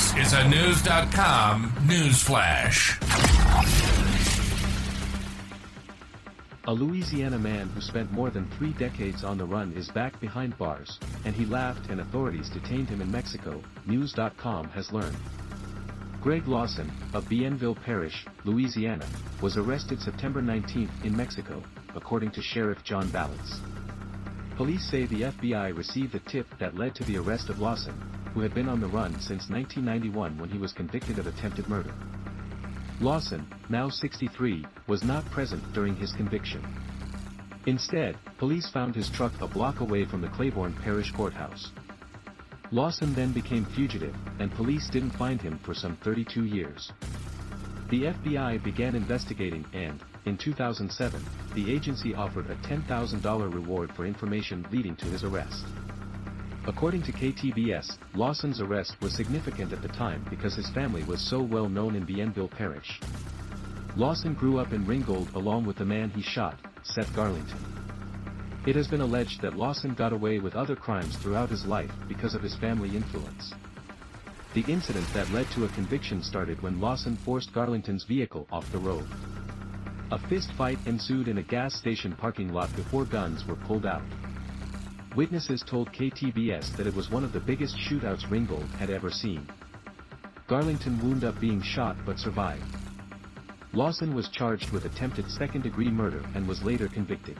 This is a Knewz.com news flash. A Louisiana man who spent more than three decades on the run is back behind bars, and he laughed and authorities detained him in Mexico, Knewz.com has learned. Greg Lawson, of Bienville Parish, Louisiana, was arrested September 19 in Mexico, according to Sheriff John Ballance. Police say the FBI received a tip that led to the arrest of Lawson, who had been on the run since 1991 when he was convicted of attempted murder. Lawson, now 63, was not present during his conviction. Instead, police found his truck a block away from the Claiborne Parish Courthouse. Lawson then became fugitive, and police didn't find him for some 32 years. The FBI began investigating and, in 2007, the agency offered a $10,000 reward for information leading to his arrest. According to KTBS, Lawson's arrest was significant at the time because his family was so well known in Bienville Parish. Lawson grew up in Ringgold along with the man he shot, Seth Garlington. It has been alleged that Lawson got away with other crimes throughout his life because of his family influence. The incident that led to a conviction started when Lawson forced Garlington's vehicle off the road. A fist fight ensued in a gas station parking lot before guns were pulled out. Witnesses told KTBS that it was one of the biggest shootouts Ringgold had ever seen. Garlington wound up being shot but survived. Lawson was charged with attempted second-degree murder and was later convicted.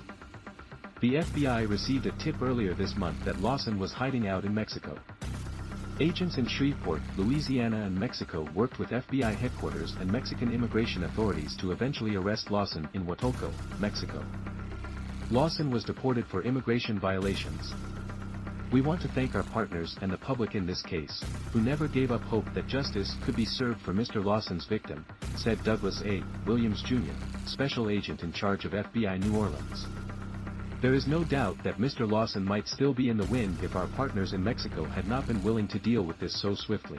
The FBI received a tip earlier this month that Lawson was hiding out in Mexico. Agents in Shreveport, Louisiana and Mexico worked with FBI headquarters and Mexican immigration authorities to eventually arrest Lawson in Huatulco, Mexico. Lawson was deported for immigration violations. We want to thank our partners and the public in this case, who never gave up hope that justice could be served for Mr. Lawson's victim, said Douglas A. Williams Jr., special agent in charge of FBI New Orleans. There is no doubt that Mr. Lawson might still be in the wind if our partners in Mexico had not been willing to deal with this so swiftly.